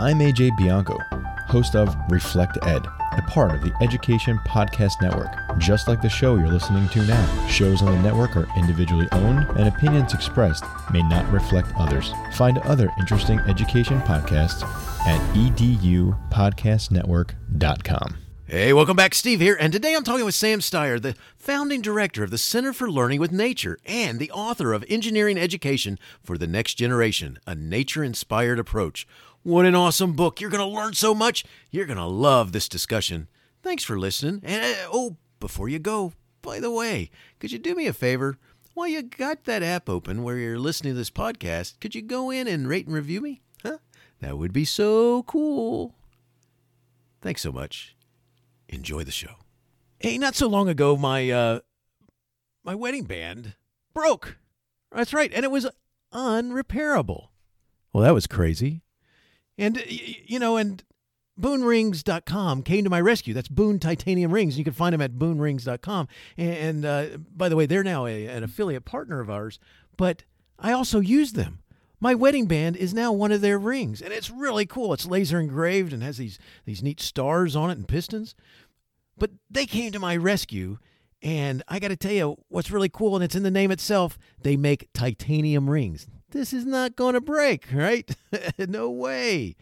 I'm AJ Bianco, host of Reflect Ed, a part of the Education Podcast Network. Just like the show you're listening to now, shows on the network are individually owned and opinions expressed may not reflect others. Find other interesting education podcasts at edupodcastnetwork.com. Hey, welcome back. Steve here, and today I'm talking with Sam Stier, the founding director of the Center for Learning with Nature and the author of Engineering Education for the Next Generation, a nature inspired approach. What an awesome book! You're going to learn so much. You're going to love this discussion. Thanks for listening. And uh, oh, before you go, by the way, could you do me a favor? While you got that app open where you're listening to this podcast, could you go in and rate and review me? Huh? That would be so cool. Thanks so much. Enjoy the show. Hey, not so long ago, my uh, my wedding band broke. That's right, and it was unrepairable. Well, that was crazy. And you know, and boonerings.com came to my rescue. That's Boone Titanium Rings. You can find them at boonerings.com. And uh, by the way, they're now a, an affiliate partner of ours, but I also use them. My wedding band is now one of their rings, and it's really cool. It's laser engraved and has these these neat stars on it and pistons. But they came to my rescue, and I got to tell you what's really cool, and it's in the name itself. They make titanium rings. This is not going to break, right? no way.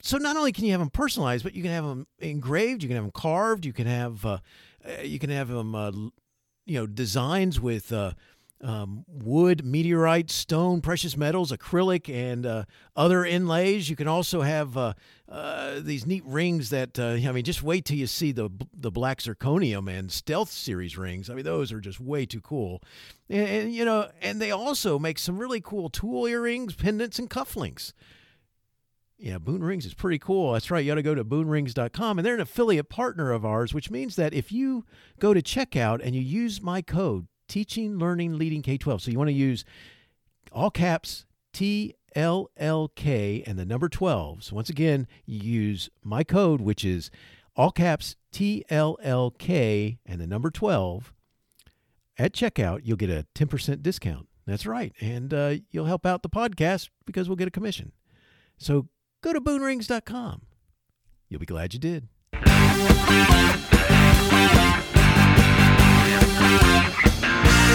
So not only can you have them personalized, but you can have them engraved, you can have them carved, you can have uh, you can have them uh, you know designs with uh, um, wood, meteorite, stone, precious metals, acrylic, and uh, other inlays. You can also have uh, uh, these neat rings that uh, I mean, just wait till you see the the black zirconium and stealth series rings. I mean, those are just way too cool. And, and you know, and they also make some really cool tool earrings, pendants, and cufflinks. Yeah, Boone Rings is pretty cool. That's right. You got to go to boonerings.com, and they're an affiliate partner of ours, which means that if you go to checkout and you use my code Teaching, Learning, Leading K 12. So you want to use all caps T L L K and the number 12. So once again, you use my code, which is all caps T L L K and the number 12. At checkout, you'll get a 10% discount. That's right. And uh, you'll help out the podcast because we'll get a commission. So go to boonerings.com. You'll be glad you did.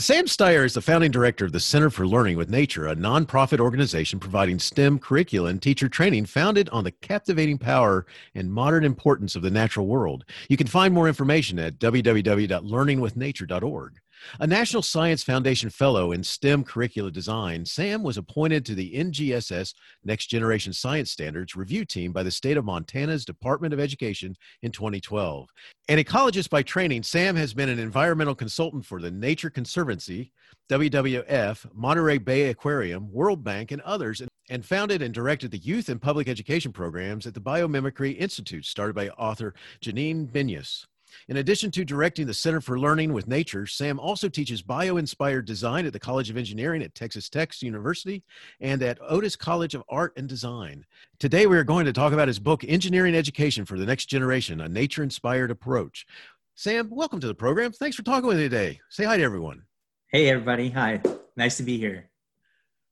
Sam Stier is the founding director of the Center for Learning with Nature, a nonprofit organization providing STEM curriculum and teacher training founded on the captivating power and modern importance of the natural world. You can find more information at www.learningwithnature.org. A National Science Foundation Fellow in STEM curricula design, Sam was appointed to the NGSS Next Generation Science Standards review team by the state of Montana's Department of Education in 2012. An ecologist by training, Sam has been an environmental consultant for the Nature Conservancy, WWF, Monterey Bay Aquarium, World Bank, and others, and founded and directed the youth and public education programs at the Biomimicry Institute, started by author Janine Benyus. In addition to directing the Center for Learning with Nature, Sam also teaches bio inspired design at the College of Engineering at Texas Tech University and at Otis College of Art and Design. Today, we are going to talk about his book, Engineering Education for the Next Generation A Nature Inspired Approach. Sam, welcome to the program. Thanks for talking with me today. Say hi to everyone. Hey, everybody. Hi. Nice to be here.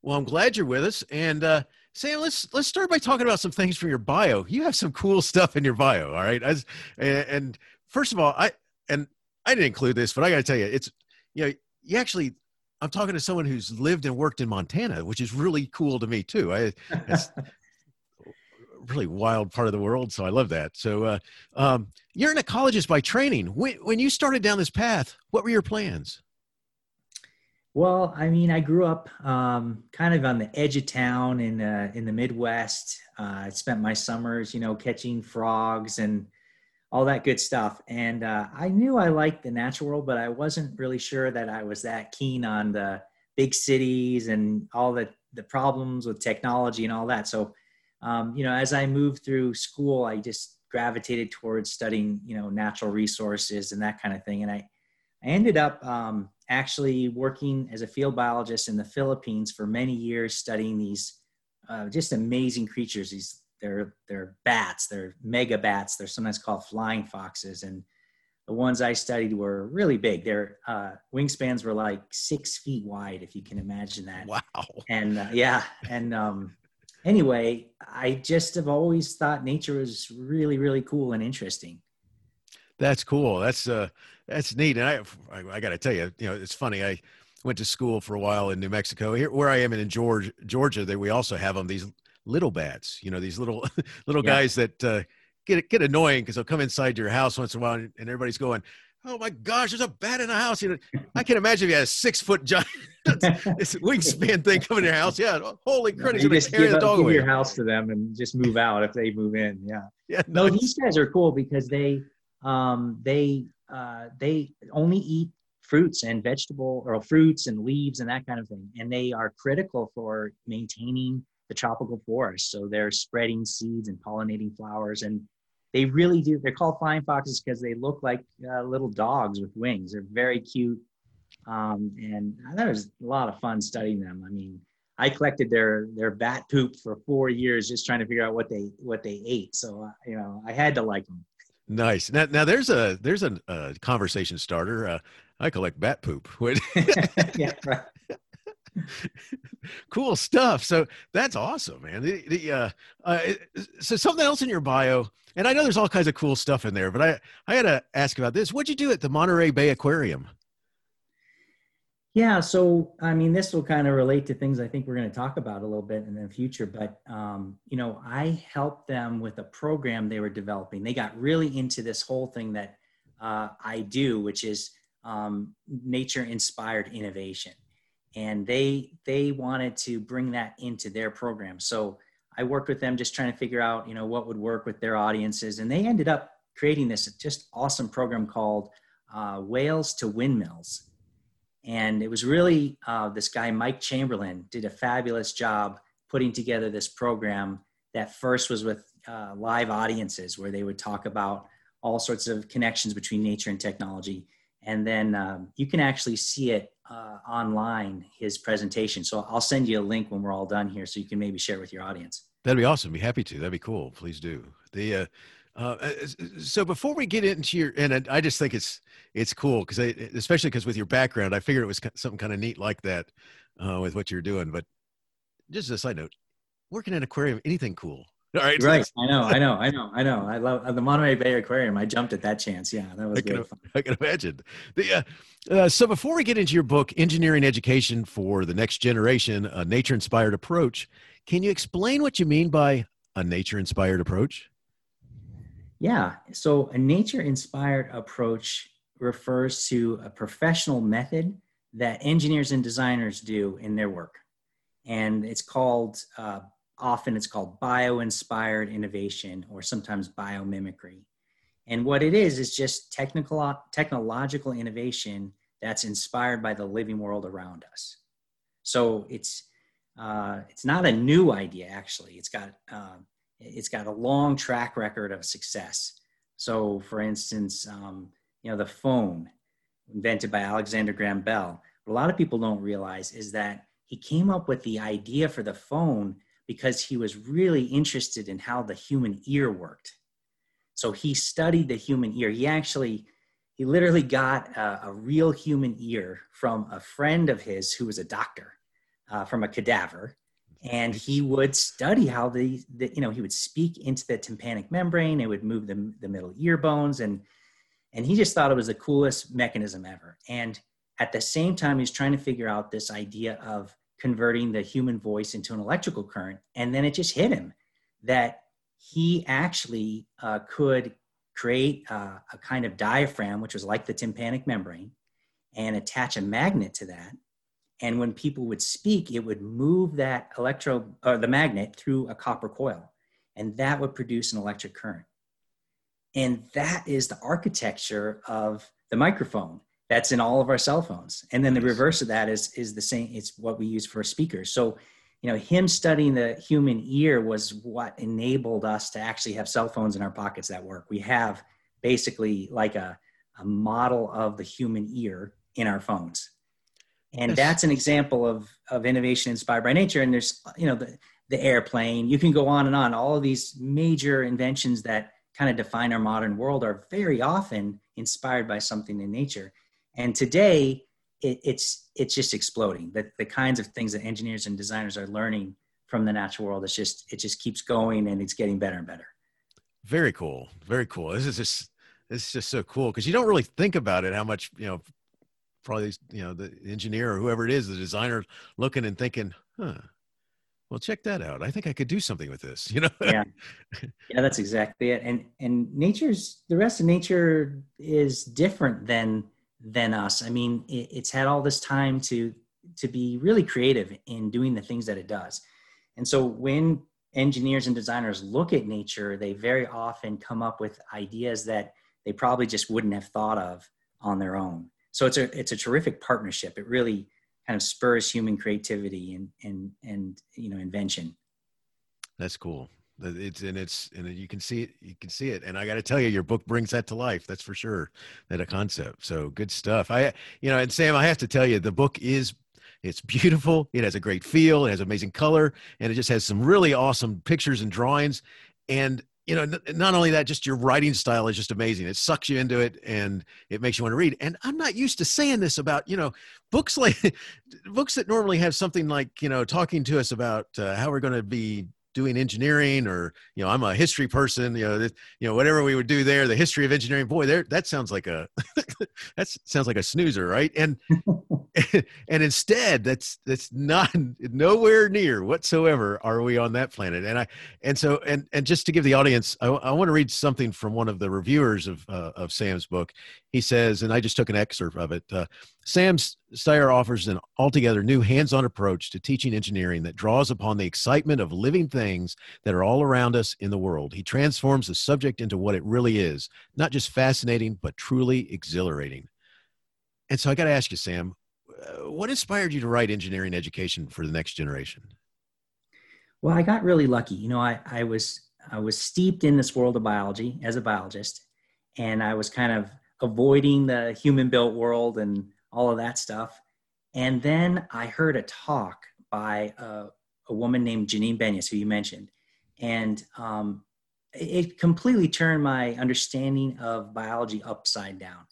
Well, I'm glad you're with us. And, uh, Sam, let's let's start by talking about some things from your bio. You have some cool stuff in your bio, all right? As, and first of all, I and I didn't include this, but I got to tell you, it's you know, you actually. I'm talking to someone who's lived and worked in Montana, which is really cool to me too. I, it's really wild part of the world, so I love that. So, uh, um, you're an ecologist by training. When, when you started down this path, what were your plans? Well, I mean, I grew up um, kind of on the edge of town in uh, in the Midwest. Uh, I spent my summers, you know, catching frogs and all that good stuff. And uh, I knew I liked the natural world, but I wasn't really sure that I was that keen on the big cities and all the, the problems with technology and all that. So, um, you know, as I moved through school, I just gravitated towards studying, you know, natural resources and that kind of thing. And I, I ended up um, actually working as a field biologist in the Philippines for many years, studying these uh, just amazing creatures. These they're they're bats. They're mega bats. They're sometimes called flying foxes, and the ones I studied were really big. Their uh, wingspans were like six feet wide, if you can imagine that. Wow. And uh, yeah, and um, anyway, I just have always thought nature was really, really cool and interesting. That's cool. That's uh, that's neat. And I, I, I got to tell you, you know, it's funny. I went to school for a while in New Mexico. Here, where I am in Georgia, Georgia, that we also have them. These little bats. You know, these little little yeah. guys that uh, get get annoying because they'll come inside your house once in a while, and, everybody's going, "Oh my gosh, there's a bat in the house!" You know, I can't imagine if you had a six foot giant this wingspan thing coming in your house. Yeah, holy crap! You just carry give, the dog give away. your house to them and just move out if they move in. Yeah. Yeah. No, these guys are cool because they um, they uh, they only eat fruits and vegetable or fruits and leaves and that kind of thing, and they are critical for maintaining the tropical forest. So they're spreading seeds and pollinating flowers and they really do. They're called flying foxes because they look like uh, little dogs with wings. They're very cute, um, and that was a lot of fun studying them. I mean, I collected their their bat poop for four years just trying to figure out what they what they ate. So uh, you know, I had to like them. Nice. Now, now there's a there's a, conversation starter. Uh, I collect bat poop. yeah, right. cool stuff. So that's awesome, man. The, the uh, uh, so something else in your bio, and I know there's all kinds of cool stuff in there, but I I had to ask about this. What'd you do at the Monterey Bay Aquarium? Yeah, so I mean, this will kind of relate to things I think we're going to talk about a little bit in the future. But um, you know, I helped them with a program they were developing. They got really into this whole thing that uh, I do, which is um, nature-inspired innovation and they they wanted to bring that into their program. So i worked with them just trying to figure out you know what would work with their audiences and they ended up creating this just awesome program called uh, whales to windmills. And it was really uh, this guy mike chamberlain did a fabulous job putting together this program that first was with uh, live audiences where they would talk about all sorts of connections between nature and technology. And then um, you can actually see it uh, online his presentation. So I'll send you a link when we're all done here, so you can maybe share with your audience. That'd be awesome. Be happy to. That'd be cool. Please do. The uh, uh, uh so before we get into your, and I just think it's it's cool because especially because with your background, I figured it was something kind of neat like that uh, with what you're doing. But just a side note, working in an aquarium, anything cool? All right. Right. I know. I know. I know. I know. I love uh, the Monterey Bay Aquarium. I jumped at that chance. Yeah, that was I can, fun. I can imagine. The, uh, uh, so before we get into your book, Engineering Education for the Next Generation, a nature-inspired approach, can you explain what you mean by a nature-inspired approach? Yeah. So a nature-inspired approach refers to a professional method that engineers and designers do in their work, and it's called uh, often it's called bio-inspired innovation or sometimes biomimicry. And what it is is just technical technological innovation that's inspired by the living world around us. So it's uh, it's not a new idea actually. It's got uh, it's got a long track record of success. So, for instance, um, you know the phone invented by Alexander Graham Bell. What a lot of people don't realize is that he came up with the idea for the phone because he was really interested in how the human ear worked. So he studied the human ear. He actually, he literally got a, a real human ear from a friend of his who was a doctor uh, from a cadaver. And he would study how the, the, you know, he would speak into the tympanic membrane. It would move the, the middle ear bones. And, and he just thought it was the coolest mechanism ever. And at the same time, he's trying to figure out this idea of converting the human voice into an electrical current. And then it just hit him that he actually uh, could create uh, a kind of diaphragm, which was like the tympanic membrane, and attach a magnet to that. And when people would speak, it would move that electro or the magnet through a copper coil, and that would produce an electric current. And that is the architecture of the microphone that's in all of our cell phones and then the reverse of that is is the same it's what we use for speakers so you know him studying the human ear was what enabled us to actually have cell phones in our pockets that work we have basically like a a model of the human ear in our phones. And yes. that's an example of, of innovation inspired by nature. And there's, you know, the, the airplane, you can go on and on. All of these major inventions that kind of define our modern world are very often inspired by something in nature. And today, it, it's it's just exploding. The, the kinds of things that engineers and designers are learning from the natural world, it's just it just keeps going and it's getting better and better. Very cool. Very cool. This is just this is just so cool because you don't really think about it how much you know probably you know the engineer or whoever it is the designer looking and thinking huh well check that out i think i could do something with this you know yeah yeah that's exactly it and and nature's the rest of nature is different than than us i mean it, it's had all this time to to be really creative in doing the things that it does and so when engineers and designers look at nature they very often come up with ideas that they probably just wouldn't have thought of on their own. So it's a it's a terrific partnership. It really kind of spurs human creativity and and and you know invention. That's cool. It's and it's and you can see it. You can see it, and I got to tell you, your book brings that to life. That's for sure. That a concept. So good stuff. I you know, and Sam, I have to tell you, the book is it's beautiful. It has a great feel. It has amazing color, and it just has some really awesome pictures and drawings. And you know, not only that, just your writing style is just amazing. It sucks you into it and it makes you want to read. And I'm not used to saying this about, you know, books like books that normally have something like, you know, talking to us about uh, how we're going to be doing engineering or you know i'm a history person you know this, you know whatever we would do there the history of engineering boy there that sounds like a that sounds like a snoozer right? And and instead that's that's not nowhere near whatsoever are we on that planet. And i and so and and just to give the audience i, I want to read something from one of the reviewers of uh, of sam's book. He says and i just took an excerpt of it uh, sam Stier offers an altogether new hands-on approach to teaching engineering that draws upon the excitement of living things that are all around us in the world he transforms the subject into what it really is not just fascinating but truly exhilarating and so I got to ask you, Sam, uh, what inspired you to write engineering education for the next generation? Well, I got really lucky. You know, I, I was I was steeped in this world of biology as a biologist, and I was kind of avoiding the human built world and all of that stuff. And then I heard a talk by a, a woman named Janine Benyus, who you mentioned, and um, it completely turned my understanding of biology upside down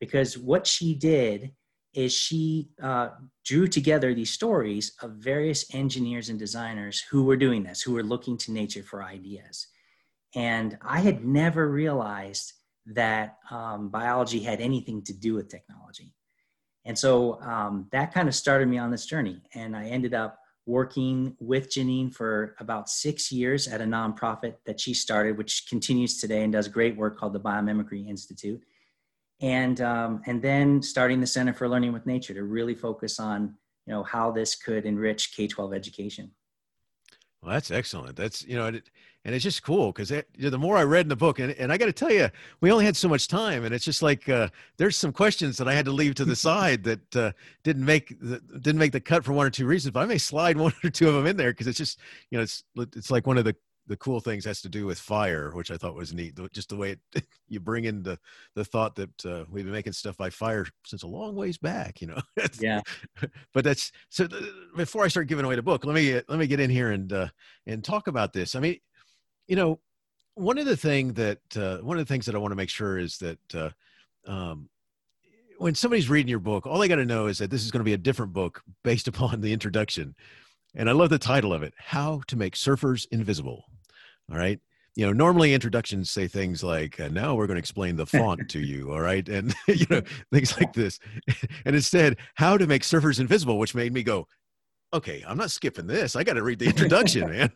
because what she did is she uh, drew together these stories of various engineers and designers who were doing this, who were looking to nature for ideas. And I had never realized that um, biology had anything to do with technology. And so um, that kind of started me on this journey. And I ended up working with Janine for about six years at a nonprofit that she started, which continues today and does great work called the Biomimicry Institute and um, and then starting the Center for Learning with Nature to really focus on you know how this could enrich K-12 education. Well, that's excellent. That's you know, and, it, and it's just cool because you know, the more I read in the book, and, and I got to tell you, we only had so much time, and it's just like uh, there's some questions that I had to leave to the side that uh, didn't make the, didn't make the cut for one or two reasons. But I may slide one or two of them in there because it's just you know it's it's like one of the the cool things has to do with fire, which I thought was neat. Just the way it, you bring in the the thought that uh, we've been making stuff by fire since a long ways back, you know. yeah. But that's so. The, before I start giving away the book, let me let me get in here and uh, and talk about this. I mean, you know, one of the thing that uh, one of the things that I want to make sure is that. Uh, um, when somebody's reading your book, all they got to know is that this is going to be a different book based upon the introduction. And I love the title of it How to Make Surfers Invisible. All right. You know, normally introductions say things like, uh, now we're going to explain the font to you. All right. And, you know, things like this. And instead, how to make surfers invisible, which made me go, okay, I'm not skipping this. I got to read the introduction, man.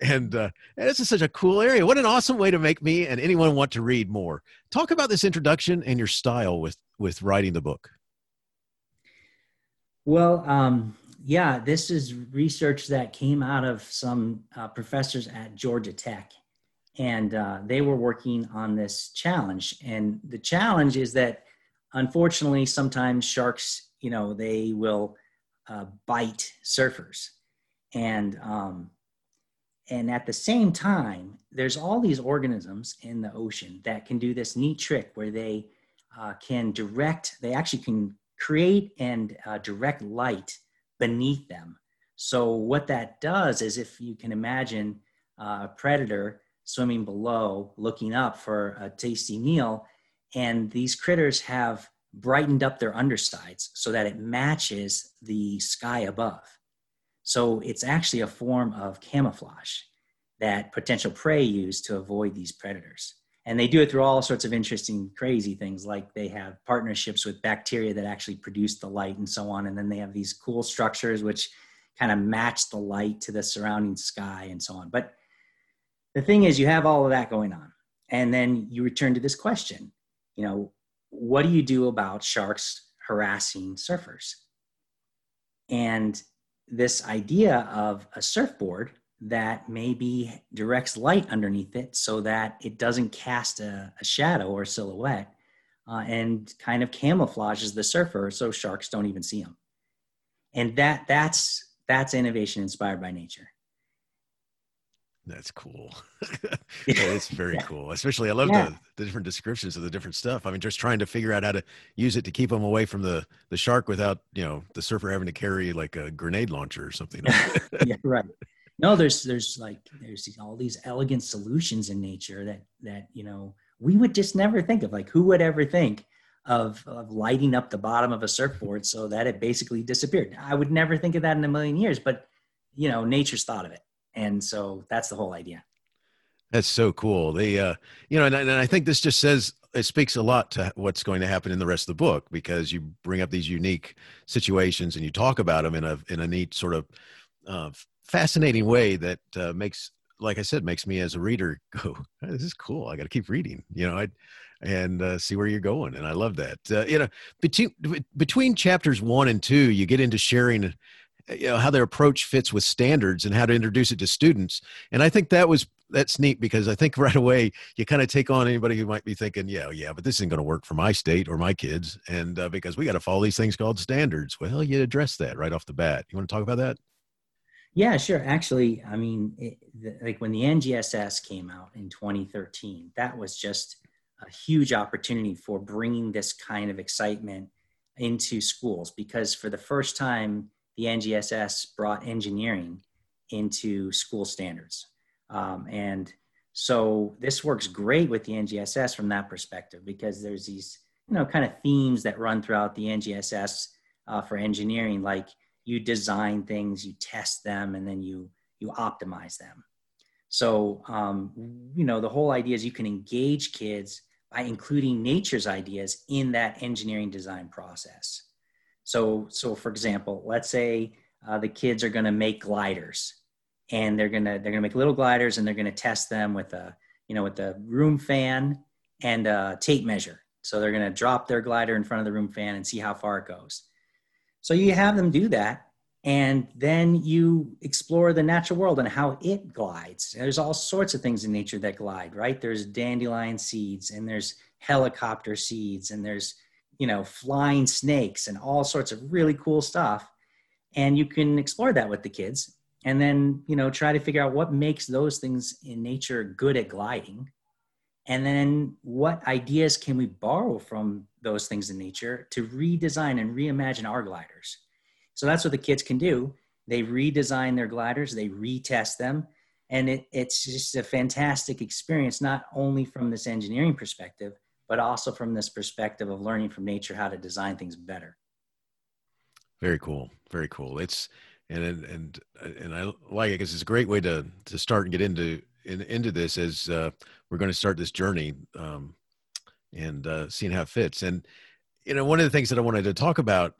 And, uh, and this is such a cool area. What an awesome way to make me and anyone want to read more. Talk about this introduction and your style with, with writing the book. Well, um, yeah, this is research that came out of some uh, professors at Georgia Tech. And uh, they were working on this challenge. And the challenge is that unfortunately, sometimes sharks, you know, they will uh, bite surfers. And, um, and at the same time, there's all these organisms in the ocean that can do this neat trick where they uh, can direct, they actually can create and uh, direct light beneath them. So, what that does is if you can imagine uh, a predator swimming below, looking up for a tasty meal, and these critters have brightened up their undersides so that it matches the sky above. So, it's actually a form of camouflage that potential prey use to avoid these predators and they do it through all sorts of interesting crazy things like they have partnerships with bacteria that actually produce the light and so on. And then they have these cool structures which kind of match the light to the surrounding sky and so on. But the thing is you have all of that going on. And then you return to this question you know what do you do about sharks harassing surfers? And this idea of a surfboard that maybe directs light underneath it so that it doesn't cast a, a shadow or a silhouette uh, and kind of camouflages the surfer so sharks don't even see them and that that's that's innovation inspired by nature. That's cool. It's very yeah. cool especially i love yeah. the, the different descriptions of the different stuff. I mean just trying to figure out how to use it to keep them away from the the shark without you know the surfer having to carry like a grenade launcher or something. Yeah right no there's there's like there's all these elegant solutions in nature that that you know we would just never think of. Like who would ever think of of lighting up the bottom of a surfboard so that it basically disappeared? I would never think of that in a million years but you know nature's thought of it. And so that's the whole idea. That's so cool. They uh you know and, and i think this just says it speaks a lot to what's going to happen in the rest of the book because you bring up these unique situations and you talk about them in a in a neat sort of uh, fascinating way that uh, makes like i said makes me as a reader go this is cool. I got to keep reading you know i and uh, see where you're going and i love that. Uh, you know between between chapters one and two you get into sharing uh, you know how their approach fits with standards and how to introduce it to students and i think that was that's neat because i think right away you kind of take on anybody who might be thinking yeah yeah but this isn't going to work for my state or my kids and uh, because we got to follow these things called standards. Well you address that right off the bat. You want to talk about that yeah, sure. Actually, I mean, it, the, like when the NGSS came out in 2013, that was just a huge opportunity for bringing this kind of excitement into schools because for the first time, the NGSS brought engineering into school standards. Um, and so this works great with the NGSS from that perspective because there's these, you know, kind of themes that run throughout the NGSS uh, for engineering, like you design things, you test them, and then you you optimize them. So um, you know the whole idea is you can engage kids by including nature's ideas in that engineering design process. So so for example, let's say uh, the kids are going to make gliders, and they're gonna they're gonna make little gliders, and they're gonna test them with a you know with a room fan and a tape measure. So they're going to drop their glider in front of the room fan and see how far it goes. So you have them do that. And then you explore the natural world and how it glides. There's all sorts of things in nature that glide, right? There's dandelion seeds and there's helicopter seeds and there's, you know, flying snakes and all sorts of really cool stuff. And you can explore that with the kids and then, you know, try to figure out what makes those things in nature good at gliding. And then what ideas can we borrow from those things in nature to redesign and reimagine our gliders. So that's what the kids can do. They redesign their gliders, they retest them, and it, it's just a fantastic experience, not only from this engineering perspective, but also from this perspective of learning from nature how to design things better. Very cool. Very cool. It's and and and I like it because it's a great way to to start and get into in, into this as uh, we're going to start this journey um, and uh, seeing how it fits. And you know, one of the things that I wanted to talk about,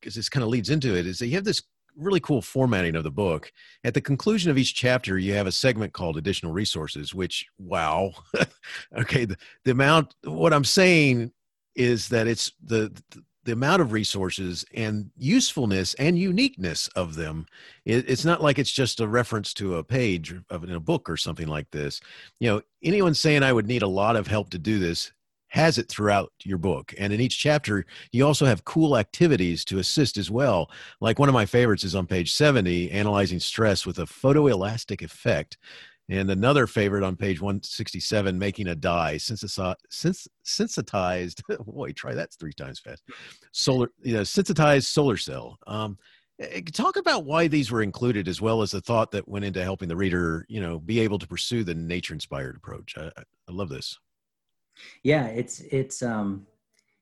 because this kind of leads into it, is that you have this really cool formatting of the book. At the conclusion of each chapter, you have a segment called additional resources, which wow. okay, the, the amount what I'm saying is that it's the, the amount of resources and usefulness and uniqueness of them it, it's not like it's just a reference to a page of in a book or something like this you know anyone saying i would need a lot of help to do this has it throughout your book. And in each chapter, you also have cool activities to assist as well. Like one of my favorites is on page 70, analyzing stress with a photoelastic effect. And another favorite on page 167, making a dye, sensitized, boy, try that three times fast. Solar, you know, sensitized solar cell. Um, eh, talk about why these were included, as well as the thought that went into helping the reader, you know, be able to pursue the nature-inspired approach. I, I love this. Yeah, it's it's um,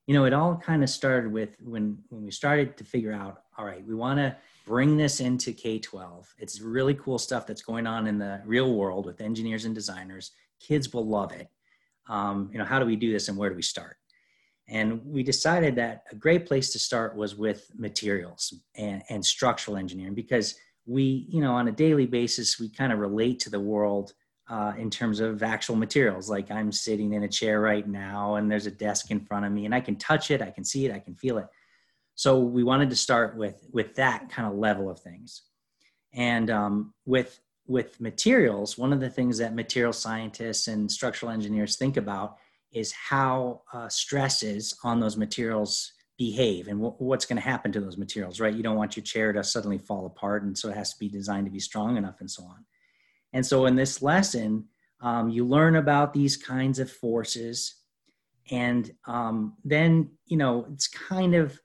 you know, it all kind of started with when when we started to figure out, all right, we want to bring this into K-12. It's really cool stuff that's going on in the real world with engineers and designers. Kids will love it. Um, you know, how do we do this and where do we start? And we decided that a great place to start was with materials and, and structural engineering because we, you know, on a daily basis, we kind of relate to the world uh, in terms of actual materials. Like I'm sitting in a chair right now and there's a desk in front of me and I can touch it, I can see it, I can feel it. So we wanted to start with with that kind of level of things, and um, with with materials, one of the things that material scientists and structural engineers think about is how uh, stresses on those materials behave and w- what's going to happen to those materials. Right? You don't want your chair to suddenly fall apart, and so it has to be designed to be strong enough, and so on. And so in this lesson, um, you learn about these kinds of forces, and um, then you know it's kind of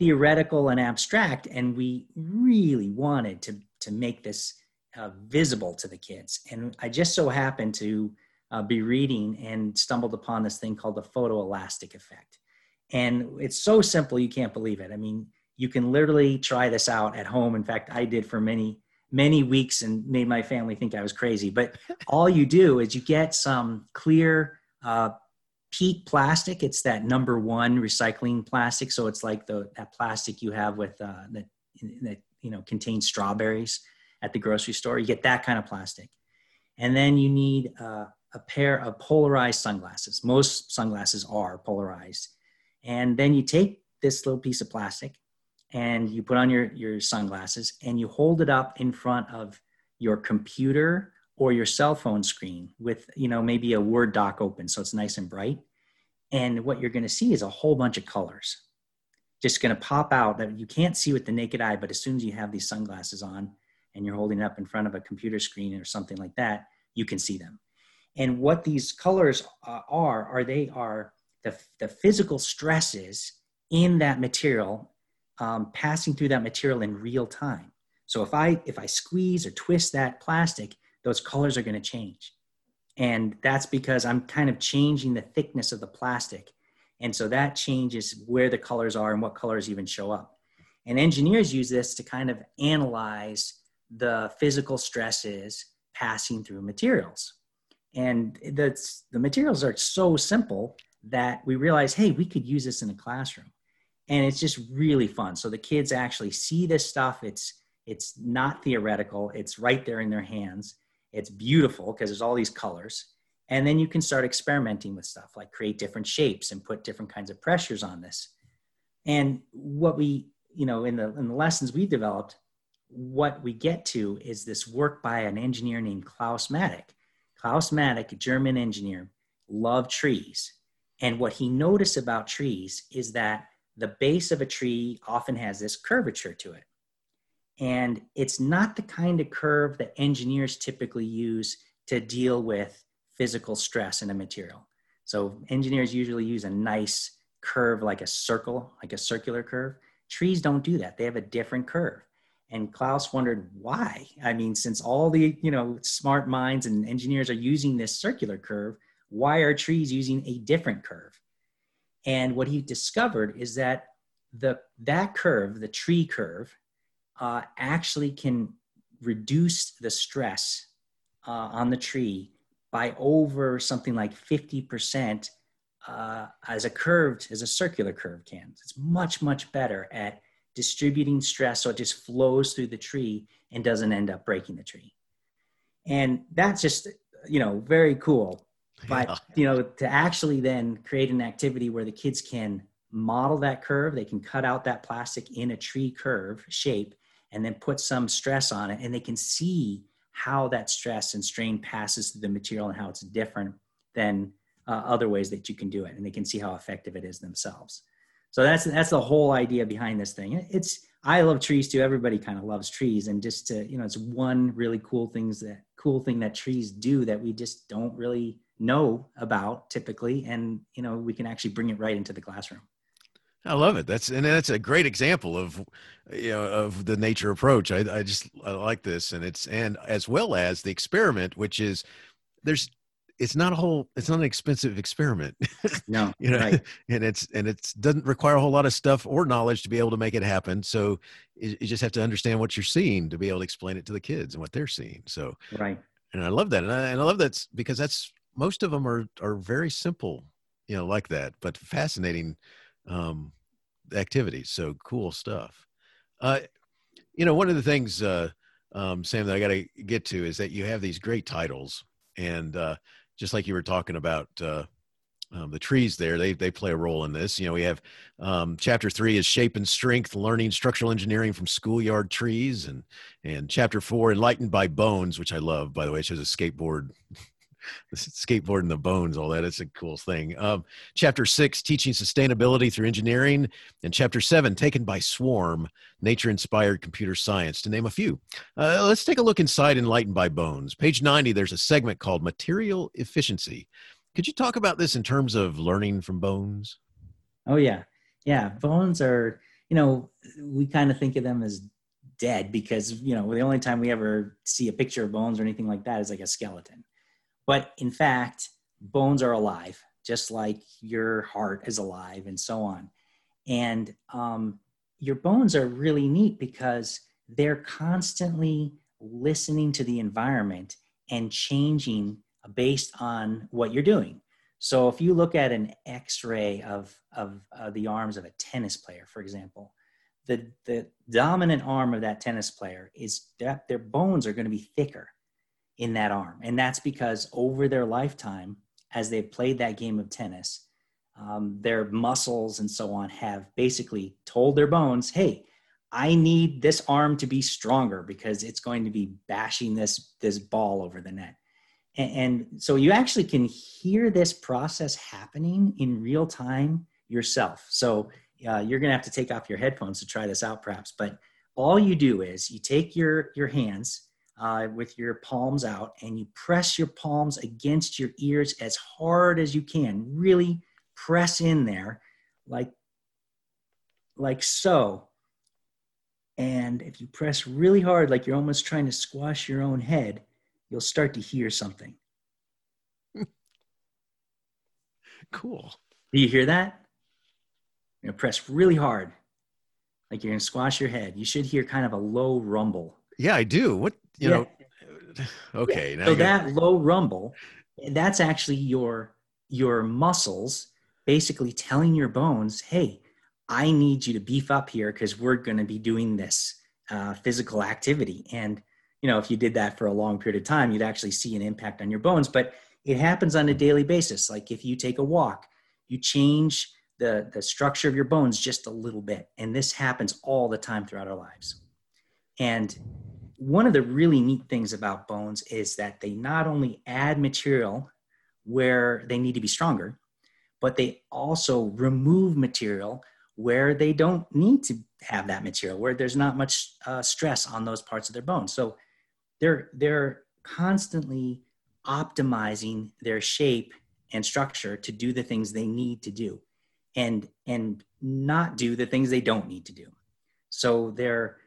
theoretical and abstract and we really wanted to to make this uh, visible to the kids. And i just so happened to uh, be reading and stumbled upon this thing called the photoelastic effect. And it's so simple you can't believe it. I mean you can literally try this out at home. In fact i did for many many weeks and made my family think i was crazy. But all you do is you get some clear uh, peak plastic it's that number one recycling plastic. So it's like the that plastic you have with uh, that that you know contains strawberries at the grocery store. You get that kind of plastic. And then you need uh, a pair of polarized sunglasses. Most sunglasses are polarized. And then you take this little piece of plastic and you put on your your sunglasses and you hold it up in front of your computer or your cell phone screen with you know maybe a word doc open so it's nice and bright. And what you're going to see is a whole bunch of colors. Just going to pop out that you can't see with the naked eye but as soon as you have these sunglasses on and you're holding it up in front of a computer screen or something like that you can see them. And what these colors uh, are are they are the, the physical stresses in that material um, passing through that material in real time. So if i if i squeeze or twist that plastic those colors are going to change. And that's because I'm kind of changing the thickness of the plastic. And so that changes where the colors are and what colors even show up. And engineers use this to kind of analyze the physical stresses passing through materials. And that's, the materials are so simple that we realize, hey, we could use this in a classroom. And it's just really fun. So the kids actually see this stuff. It's it's not theoretical. It's right there in their hands. It's beautiful because there's all these colors. And then you can start experimenting with stuff like create different shapes and put different kinds of pressures on this. And what we, you know, in the, in the lessons we developed, what we get to is this work by an engineer named Claus Mattheck. Claus Mattheck, a German engineer, loved trees. And what he noticed about trees is that the base of a tree often has this curvature to it. And it's not the kind of curve that engineers typically use to deal with physical stress in a material. So engineers usually use a nice curve like a circle, like a circular curve. Trees don't do that. They have a different curve. And Claus wondered why. I mean, since all the, you know, smart minds and engineers are using this circular curve, why are trees using a different curve? And what he discovered is that the that curve, the tree curve, uh, actually can reduce the stress uh, on the tree by over something like 50% uh, as a curved, as a circular curve can. It's much, much better at distributing stress so it just flows through the tree and doesn't end up breaking the tree. And that's just, you know, very cool. But, yeah. you know, to actually then create an activity where the kids can model that curve, they can cut out that plastic in a tree curve shape and then put some stress on it and they can see how that stress and strain passes through the material and how it's different than uh, other ways that you can do it and they can see how effective it is themselves. So that's that's the whole idea behind this thing. It's i love trees too. Everybody kind of loves trees and just to you know it's one really cool things that cool thing that trees do that we just don't really know about typically and you know we can actually bring it right into the classroom I love it. That's and that's a great example of you know of the nature approach. I, I just I like this, and it's and as well as the experiment, which is there's it's not a whole it's not an expensive experiment no you know right. and it's and it's doesn't require a whole lot of stuff or knowledge to be able to make it happen so you, you just have to understand what you're seeing to be able to explain it to the kids and what they're seeing so right and i love that and I, and I love that because that's most of them are are very simple you know like that but fascinating um activities so cool stuff uh you know one of the things uh um sam that i got to get to is that you have these great titles and uh just like you were talking about uh, um, the trees there, they they play a role in this. You know, we have um, chapter three is shape and strength, learning structural engineering from schoolyard trees, and and chapter four, enlightened by bones, which I love. By the way, it shows a skateboard. the skateboard and the bones, all that. It's a cool thing. Um, chapter six, teaching sustainability through engineering, and chapter seven, taken by swarm, nature-inspired computer science, to name a few. Uh, let's take a look inside Enlightened by Bones. Page ninety. There's a segment called material efficiency. Could you talk about this in terms of learning from bones? Oh yeah, yeah. Bones are, you know, we kind of think of them as dead because you know the only time we ever see a picture of bones or anything like that is like a skeleton but in fact, bones are alive, just like your heart is alive, and so on. And um, your bones are really neat because they're constantly listening to the environment and changing based on what you're doing. So if you look at an X-ray of of uh, the arms of a tennis player, for example, the the dominant arm of that tennis player is that their bones are going to be thicker in that arm. And that's because over their lifetime, as they've played that game of tennis, um, their muscles and so on have basically told their bones, hey, I need this arm to be stronger because it's going to be bashing this, this ball over the net. And, and so you actually can hear this process happening in real time yourself. So uh, you're going to have to take off your headphones to try this out, perhaps. But all you do is you take your, your hands uh, with your palms out and you press your palms against your ears as hard as you can. Really press in there like, like so. And if you press really hard, like you're almost trying to squash your own head, you'll start to hear something. cool. Do you hear that? Going to press really hard, like you're going to squash your head. You should hear kind of a low rumble. Yeah, I do. What you yeah. know? Okay. Yeah. so that low rumble, that's actually your your muscles basically telling your bones, "Hey, I need you to beef up here because we're going to be doing this uh, physical activity." And you know, if you did that for a long period of time, you'd actually see an impact on your bones. But it happens on a daily basis. Like if you take a walk, you change the the structure of your bones just a little bit, and this happens all the time throughout our lives. And one of the really neat things about bones is that they not only add material where they need to be stronger, but they also remove material where they don't need to have that material, where there's not much uh, stress on those parts of their bones. So they're they're constantly optimizing their shape and structure to do the things they need to do, and and not do the things they don't need to do. So they're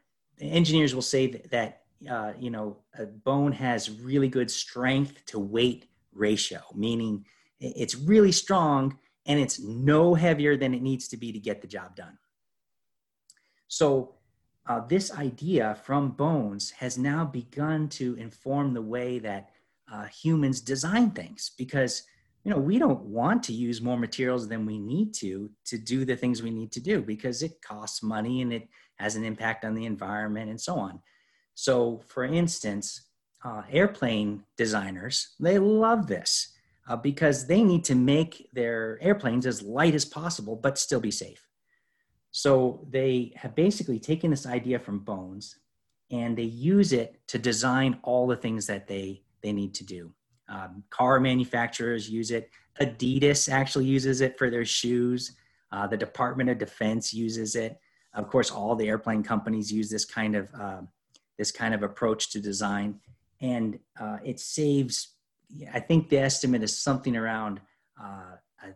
engineers will say that uh, you know, a bone has really good strength to weight ratio, meaning it's really strong and it's no heavier than it needs to be to get the job done. So, uh, this idea from bones has now begun to inform the way that uh, humans design things because you know we don't want to use more materials than we need to to do the things we need to do because it costs money and it has an impact on the environment and so on so, for instance, uh, airplane designers, they love this uh, because they need to make their airplanes as light as possible, but still be safe. So, they have basically taken this idea from Bones and they use it to design all the things that they, they need to do. Um, car manufacturers use it. Adidas actually uses it for their shoes. Uh, the Department of Defense uses it. Of course, all the airplane companies use this kind of uh, this kind of approach to design. and uh, it saves. I think the estimate is something around uh, a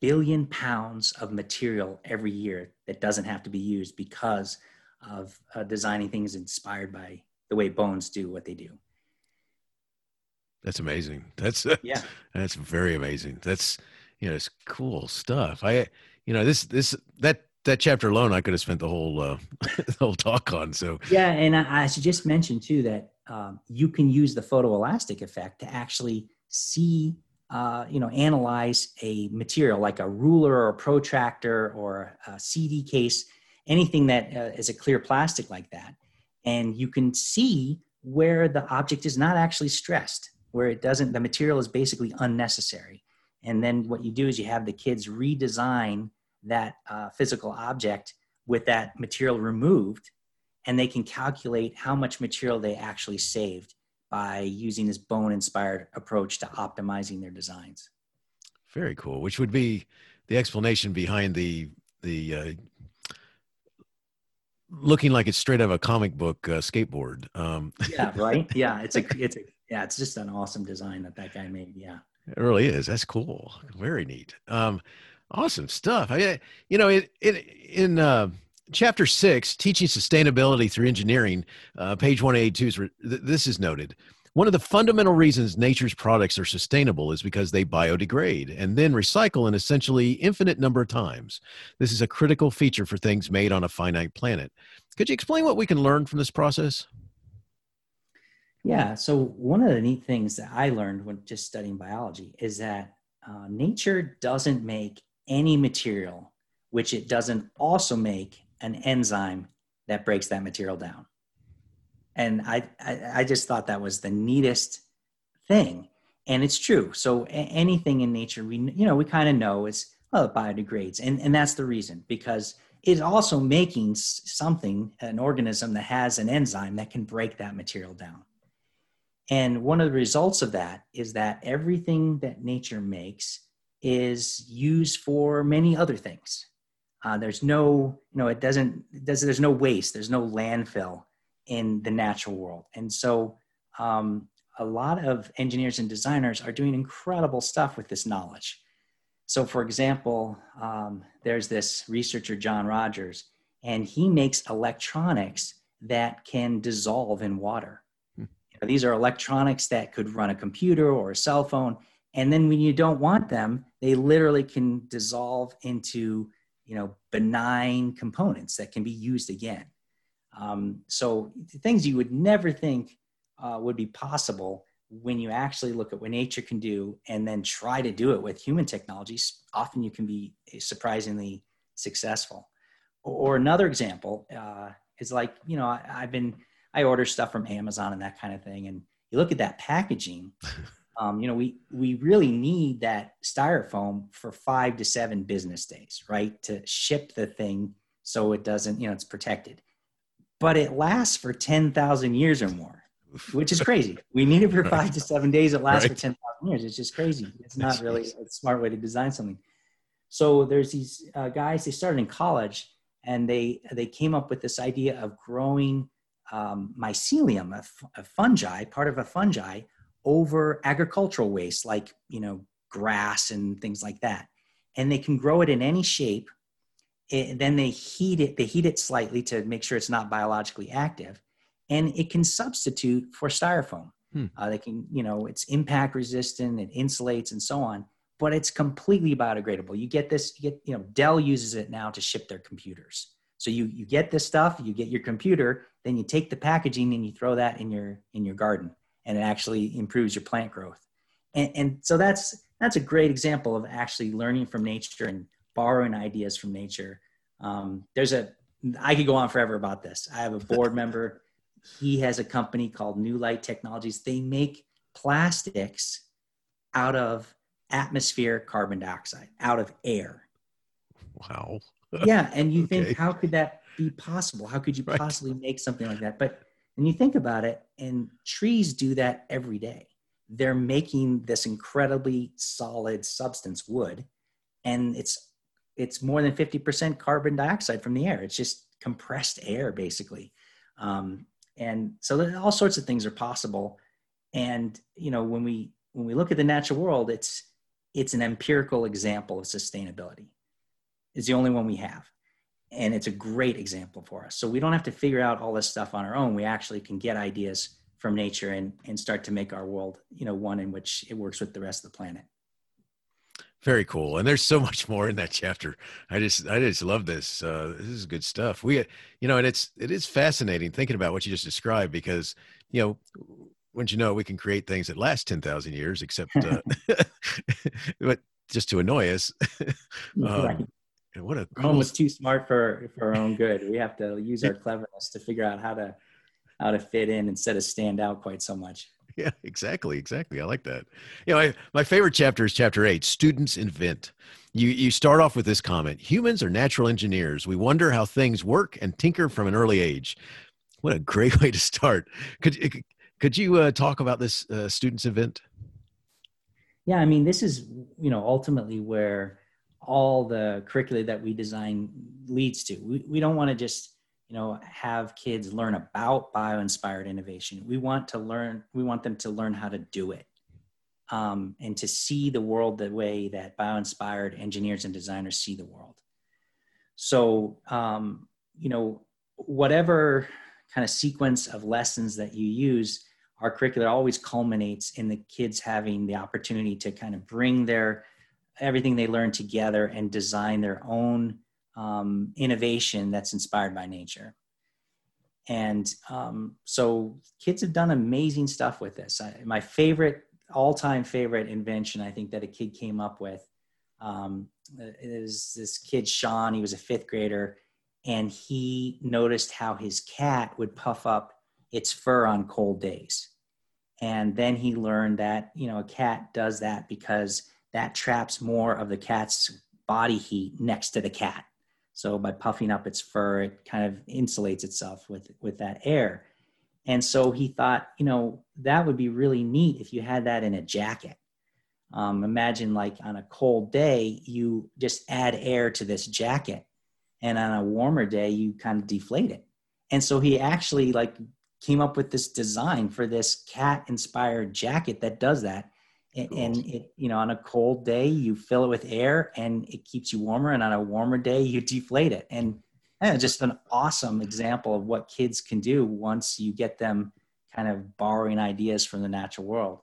billion pounds of material every year that doesn't have to be used because of uh, designing things inspired by the way bones do what they do. That's amazing. That's yeah. That's very amazing. That's you know, it's cool stuff. I you know this this that that chapter alone, I could have spent the whole uh, the whole talk on. So yeah, and I, I should just mention too that um, you can use the photoelastic effect to actually see, uh, you know, analyze a material like a ruler or a protractor or a CD case, anything that uh, is a clear plastic like that, and you can see where the object is not actually stressed, where it doesn't, the material is basically unnecessary. And then what you do is you have the kids redesign that uh, physical object with that material removed, and they can calculate how much material they actually saved by using this bone inspired approach to optimizing their designs. Very cool. Which would be the explanation behind the the uh, looking like it's straight out of a comic book uh, skateboard. Um. yeah, right. Yeah, it's a it's a yeah, it's just an awesome design that that guy made. Yeah, it really is. That's cool. Very neat. Um, awesome stuff. I, you know, it, it in uh, chapter six, teaching sustainability through engineering, uh, page one eighty two is this is noted. One of the fundamental reasons nature's products are sustainable is because they biodegrade and then recycle an essentially infinite number of times. This is a critical feature for things made on a finite planet. Could you explain what we can learn from this process? Yeah. So one of the neat things that I learned when just studying biology is that uh, nature doesn't make any material which it doesn't also make an enzyme that breaks that material down. And I, I, I just thought that was the neatest thing. And it's true. So anything in nature, we, you know, we kind of know is, well, oh, it biodegrades. And, and that's the reason, because it's also making something, an organism that has an enzyme that can break that material down. And one of the results of that is that everything that nature makes is used for many other things. Uh, there's no, you know, it doesn't, it does, there's no waste, there's no landfill in the natural world. And so um, a lot of engineers and designers are doing incredible stuff with this knowledge. So, for example, um, there's this researcher, John Rogers, and he makes electronics that can dissolve in water. These are electronics that could run a computer or a cell phone. And then when you don't want them, they literally can dissolve into, you know, benign components that can be used again. Um, so things you would never think uh, would be possible when you actually look at what nature can do and then try to do it with human technologies, often you can be surprisingly successful. Or, another example uh, is like, you know, I, have been I order stuff from Amazon and that kind of thing. And you look at that packaging, um, you know, we, we really need that styrofoam for five to seven business days, right? To ship the thing so it doesn't, you know, it's protected. But it lasts for 10,000 years or more, which is crazy. We need it for right. five to seven days. It lasts right. for 10,000 years. It's just crazy. It's not really a smart way to design something. So there's these uh, guys, they started in college and they, they came up with this idea of growing um, mycelium, a, fungi, part of a fungi, over agricultural waste like you know grass and things like that, and they can grow it in any shape. It, then they heat it. They heat it slightly to make sure it's not biologically active, and it can substitute for styrofoam. Hmm. Uh, they can, you know, it's impact resistant, it insulates, and so on. But it's completely biodegradable. You get this. You get, you know, Dell uses it now to ship their computers. So you you get this stuff, you get your computer, then you take the packaging and you throw that in your in your garden, and it actually improves your plant growth. And, and so that's that's a great example of actually learning from nature and borrowing ideas from nature. Um, there's a I could go on forever about this. I have a board member. He has a company called Newlight Technologies. They make plastics out of atmospheric carbon dioxide, out of air. Wow yeah and you okay. think how could that be possible how could you right. possibly make something like that but when you think about it and trees do that every day. They're making this incredibly solid substance wood and it's it's more than 50% carbon dioxide from the air. It's just compressed air basically. Um, and so all sorts of things are possible. And you know when we when we look at the natural world it's it's an empirical example of sustainability. It's the only one we have and it's a great example for us. So we don't have to figure out all this stuff on our own. We actually can get ideas from nature and and start to make our world you know one in which it works with the rest of the planet. Very cool. And there's so much more in that chapter. I just i just love this uh this is good stuff. We you know and it's it is fascinating thinking about what you just described because you know once you know we can create things that last 10,000 years except uh, but just to annoy us. Um, right. what a cool... almost too smart for for our own good. We have to use our cleverness to figure out how to how to fit in instead of stand out quite so much. Yeah exactly exactly. I like that. You know I, my favorite chapter is chapter 8 students invent. You you start off with this comment humans are natural engineers. We wonder how things work and tinker from an early age. What a great way to start. Could could you uh, talk about this uh, students event? Yeah, I mean, this is you know ultimately where all the curricula that we design leads to. We we don't want to just you know have kids learn about bio-inspired innovation. We want to learn. We want them to learn how to do it. Um, and to see the world the way that bio-inspired engineers and designers see the world. So, um, you know, whatever kind of sequence of lessons that you use, our curriculum always culminates in the kids having the opportunity to kind of bring their everything they learn together and design their own um, innovation that's inspired by nature. And um, so kids have done amazing stuff with this. I, my favorite, all-time favorite invention, I think that a kid came up with um, is this kid Sean. He was a fifth grader, and he noticed how his cat would puff up its fur on cold days. And then he learned that, you know, a cat does that because that traps more of the cat's body heat next to the cat. So by puffing up its fur, it kind of insulates itself with, with that air. And so he thought, you know, that would be really neat if you had that in a jacket. Um, imagine like on a cold day, you just add air to this jacket, and on a warmer day, you kind of deflate it. And so he actually like came up with this design for this cat inspired jacket that does that and, cool. and, it you know on a cold day you fill it with air and it keeps you warmer and on a warmer day you deflate it. And yeah, just an awesome example of what kids can do once you get them kind of borrowing ideas from the natural world.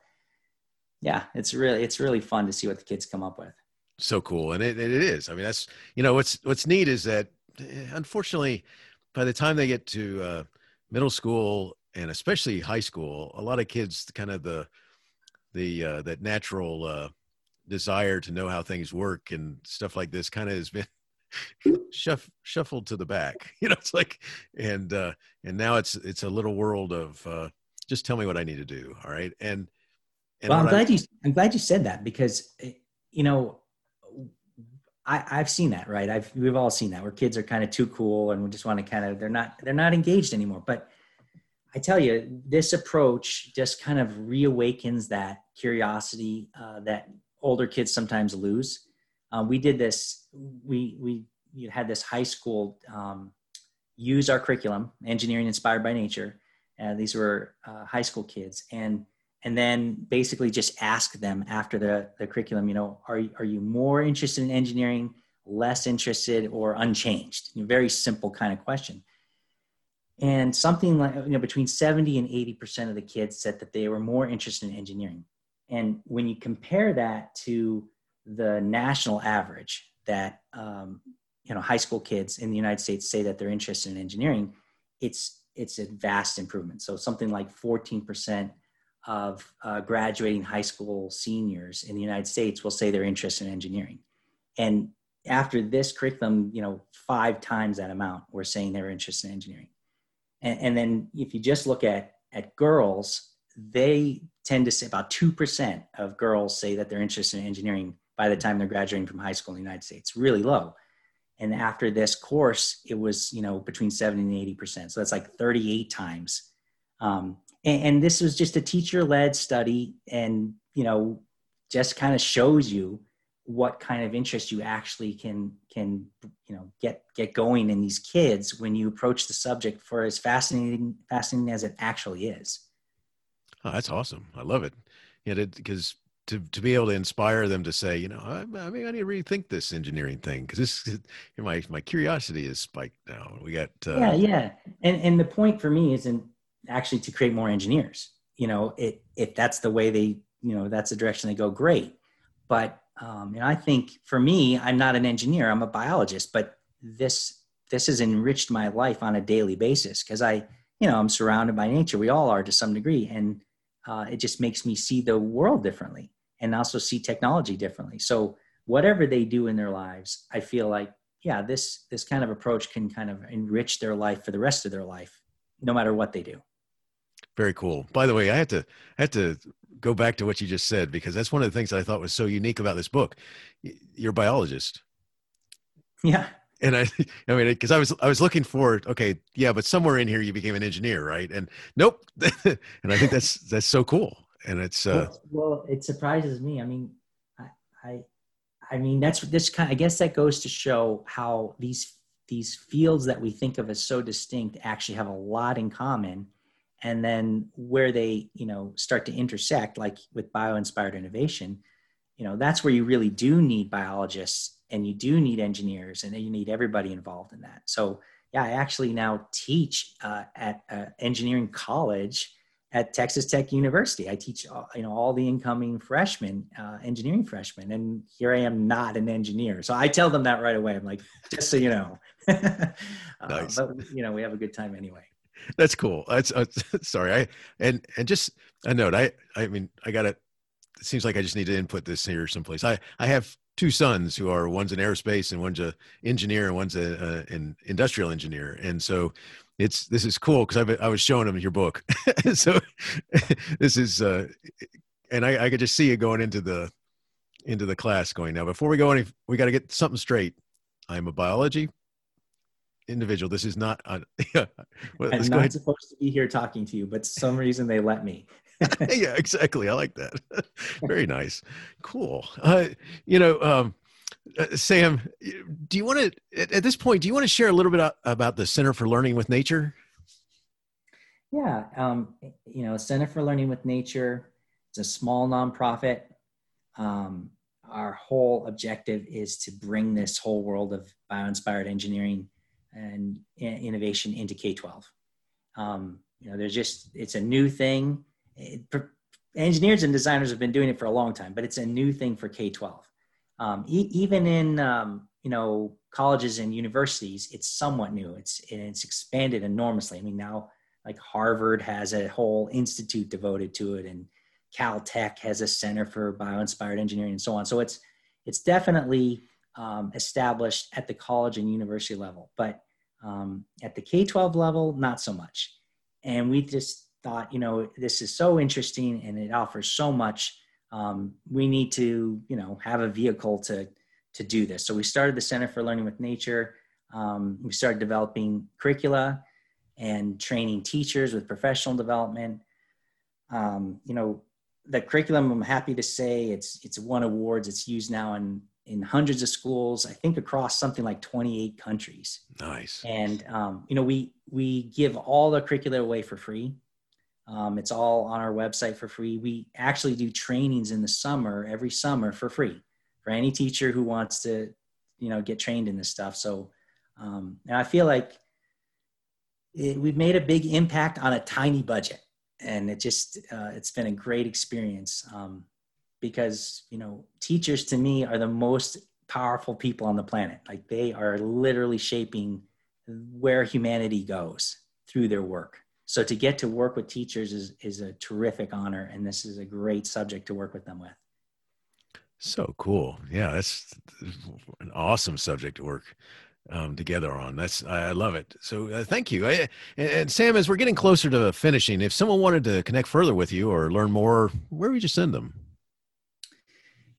Yeah it's really it's really fun to see what the kids come up with. So cool and it, it is. I mean that's you know what's what's neat is that eh, unfortunately by the time they get to uh, middle school and especially high school, a lot of kids kind of the the uh, that natural uh, desire to know how things work and stuff like this kind of has been shuff, shuffled to the back. You know, it's like and uh, and now it's it's a little world of uh, just tell me what I need to do. All right, and, and well, I'm glad I, you I'm glad you said that because eh, you know I, I've seen that, right? I've we've all seen that where kids are kind of too cool and we just want to kind of they're not they're not engaged anymore. But I tell you, this approach just kind of reawakens that curiosity uh, that older kids sometimes lose. Um, we did this. We we had this high school um, use our curriculum, engineering inspired by nature. And these were uh, high school kids, and and then basically just ask them after the, the curriculum, you know, are, are you more interested in engineering, less interested, or unchanged? You very simple kind of question. And something like, you know, between 70 and 80% of the kids said that they were more interested in engineering. And when you compare that to the national average that, um, you know, high school kids in the United States say that they're interested in engineering, it's, it's a vast improvement. So something like 14% of uh, graduating high school seniors in the United States will say they're interested in engineering. And after this curriculum, you know, five times that amount were saying they were interested in engineering. And, and then if you just look at, at girls, they tend to say about 2% of girls say that they're interested in engineering by the time they're graduating from high school in the United States, really low. And after this course, it was, you know, between 70 and 80%. So that's like 38 times um, and, and this was just a teacher led study and you know just kind of shows you what kind of interest you actually can can you know get get going in these kids when you approach the subject for as fascinating fascinating as it actually is Oh, that's awesome. I love it. Yeah, because to to be able to inspire them to say, you know, I, I mean, I need to rethink this engineering thing because this, my my curiosity is spiked now. We got uh, yeah, yeah, and and the point for me isn't actually to create more engineers. You know, it if that's the way they, you know, that's the direction they go, great. But um, and I think for me, I'm not an engineer. I'm a biologist, but this this has enriched my life on a daily basis because I, you know, I'm surrounded by nature. We all are to some degree, and uh, it just makes me see the world differently and also see technology differently. So whatever they do in their lives, I feel like yeah, this this kind of approach can kind of enrich their life for the rest of their life, no matter what they do. Very cool. By the way, I had to I had to go back to what you just said because that's one of the things that I thought was so unique about this book. You're a biologist. Yeah. And I, I mean, because I was, I was looking for, okay, yeah, but somewhere in here you became an engineer, right? And nope. and I think that's that's so cool and it's uh well it surprises me i mean i i, I mean that's this kind i guess that goes to show how these these fields that we think of as so distinct actually have a lot in common and then where they you know start to intersect like with bio-inspired innovation you know that's where you really do need biologists and you do need engineers and you need everybody involved in that so yeah i actually now teach uh, at uh, engineering college at Texas Tech University. I teach, you know, all the incoming freshmen, uh, engineering freshmen, and here I am not an engineer. So I tell them that right away. I'm like, just so you know. uh, nice. But you know, we have a good time anyway. That's cool. That's uh, sorry. I and and just a note. I I mean, I got it. It seems like I just need to input this here someplace. I I have two sons who are one's an aerospace and one's a engineer and one's a, a an industrial engineer, and so it's this is cool because I was showing them your book, so this is uh, and I, I could just see you going into the into the class going now. Before we go any, we got to get something straight. I'm a biology individual. This is not. Yeah. Well, I'm not supposed to be here talking to you, but some reason they let me. yeah, exactly. I like that. Very nice. Cool. Uh, you know, um, uh, Sam, do you want to, at, at, this point, do you want to share a little bit about the Center for Learning with Nature? Yeah, um, you know, Center for Learning with Nature, it's a small nonprofit. Um, our whole objective is to bring this whole world of bio-inspired engineering and innovation into K-12. Um, you know, there's just, it's a new thing. It, engineers and designers have been doing it for a long time, but it's a new thing for K-12 um, e- even in um, you know colleges and universities, it's somewhat new. It's it's expanded enormously. I mean, now like Harvard has a whole institute devoted to it, and Caltech has a center for bio-inspired engineering, and so on. So it's it's definitely um, established at the college and university level, but um, at the K-12 level, not so much. And we just thought, you know, this is so interesting and it offers so much. Um, we need to you know have a vehicle to to do this. So we started the center for learning with nature. Um, we started developing curricula and training teachers with professional development. Um, you know the curriculum i'm happy to say it's it's won awards. It's used now in in hundreds of schools i think across something like 28 countries. Nice. And um, you know we we give all the curricula away for free. Um, it's all on our website for free. We actually do trainings in the summer, every summer for free for any teacher who wants to, you know, get trained in this stuff. So, um, and I feel like it, we've made a big impact on a tiny budget, and it just uh, it's been a great experience. Um, because you know teachers to me are the most powerful people on the planet. Like they are literally shaping where humanity goes through their work. So to get to work with teachers is, is a terrific honor and this is a great subject to work with them with. So cool. Yeah that's an awesome subject to work um, together on. That's i love it. So uh, thank you. I, and, and, sam as we're getting closer to finishing if someone wanted to connect further with you or learn more where would you send them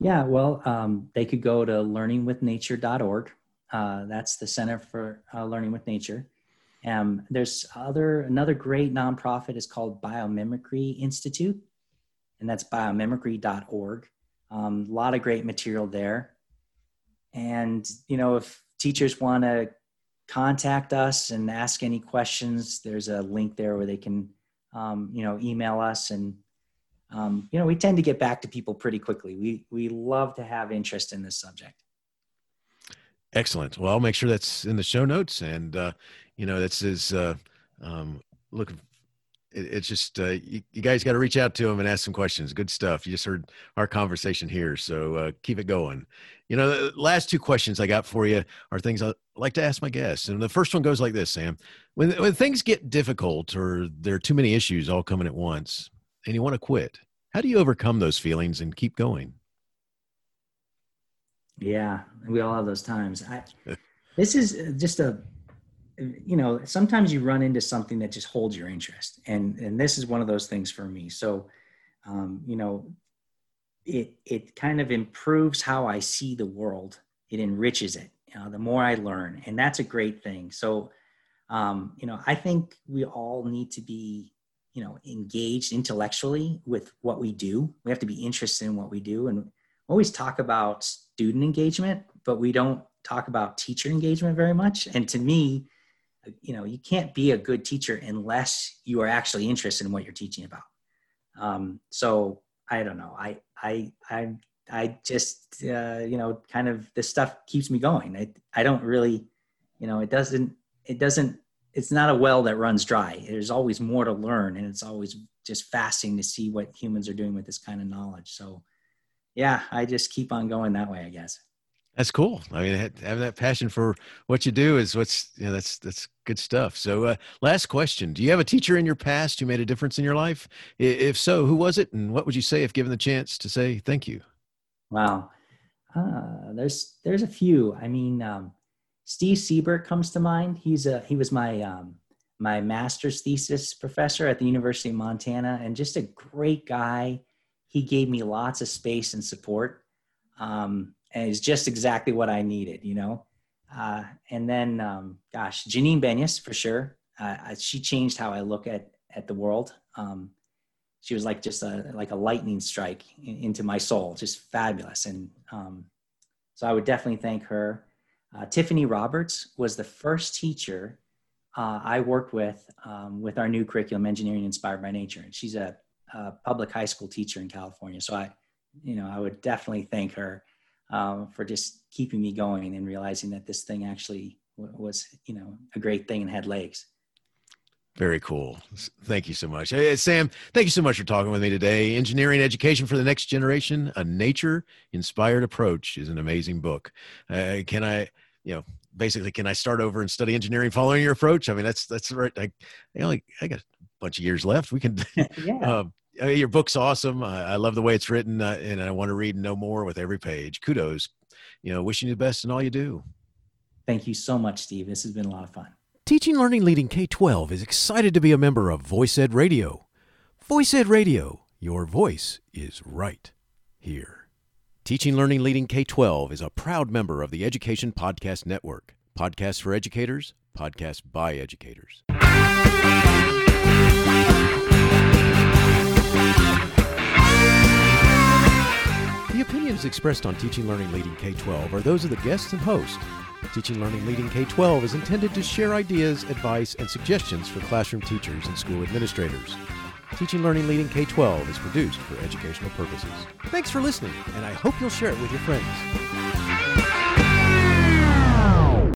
yeah well um, they could go to learningwithnature.org uh, that's the center for uh, learning with nature um, there's other another great nonprofit is called Biomimicry Institute, and that's biomimicry.org. Um, a lot of great material there. And you know, if teachers want to contact us and ask any questions, there's a link there where they can, um, you know, email us. And um, you know, we tend to get back to people pretty quickly. We we love to have interest in this subject. Excellent. Well, I'll make sure that's in the show notes, and uh, you know, that's is uh, um, look. It, it's just uh, you, you guys got to reach out to him and ask some questions. Good stuff. You just heard our conversation here, so uh, keep it going. You know, the last two questions I got for you are things I like to ask my guests, and the first one goes like this: Sam, when when things get difficult or there are too many issues all coming at once, and you want to quit, how do you overcome those feelings and keep going? Yeah, we all have those times. I, this is just a, you know, sometimes you run into something that just holds your interest, and and this is one of those things for me. So, um, you know, it it kind of improves how I see the world. It enriches it. You know, the more I learn, and that's a great thing. So, um, you know, I think we all need to be you know engaged intellectually with what we do. We have to be interested in what we do. And always talk about student engagement but we don't talk about teacher engagement very much. And to me you know you can't be a good teacher unless you are actually interested in what you're teaching about. Um, so i don't know. I i i i just uh, you know kind of this stuff keeps me going. I i don't really you know it doesn't it doesn't it's not a well that runs dry. There's always more to learn, and it's always just fascinating to see what humans are doing with this kind of knowledge. So, yeah, I just keep on going that way, I guess. That's cool. I mean, having that passion for what you do is what's you know that's that's good stuff. So, uh, last question: Do you have a teacher in your past who made a difference in your life? If so, who was it, and what would you say if given the chance to say thank you? Wow, uh, there's there's a few. I mean, um, Steve Siebert comes to mind. He's a he was my um, my master's thesis professor at the University of Montana, and just a great guy. He gave me lots of space and support, um, and it's just exactly what I needed, you know. Uh, and then, um, gosh, Janine Benyus for sure. Uh, she changed how I look at at the world. Um, she was like just a like a lightning strike in, into my soul, just fabulous. And um, so I would definitely thank her. Uh, Tiffany Roberts was the first teacher uh, I worked with um, with our new curriculum, Engineering Inspired by Nature, and she's a, a, public high school teacher in California. So I, you know, I would definitely thank her um, for just keeping me going and realizing that this thing actually was, you know, a great thing and had legs. Very cool. Thank you so much. Hey, Sam, thank you so much for talking with me today. Engineering Education for the Next Generation, A Nature Inspired Approach is an amazing book. Uh, can I, you know, basically, can I start over and study engineering following your approach? I mean, that's, that's right. I, I only, I got a bunch of years left. We can, yeah. uh, your book's awesome. I, I, love the way it's written uh, and I want to read and know more with every page. Kudos, you know, wishing you the best in all you do. Thank you so much, Steve. This has been a lot of fun. Teaching Learning Leading K 12 is excited to be a member of Voice Ed Radio. Voice Ed Radio, your voice is right here. Teaching Learning Leading K 12 is a proud member of the Education Podcast Network. Podcasts for educators, podcasts by educators. The opinions expressed on Teaching Learning Leading K 12 are those of the guests and host Teaching Learning Leading K 12 is intended to share ideas, advice, and suggestions for classroom teachers and school administrators. Teaching Learning Leading K 12 is produced for educational purposes. Thanks for listening, and I hope you'll share it with your friends.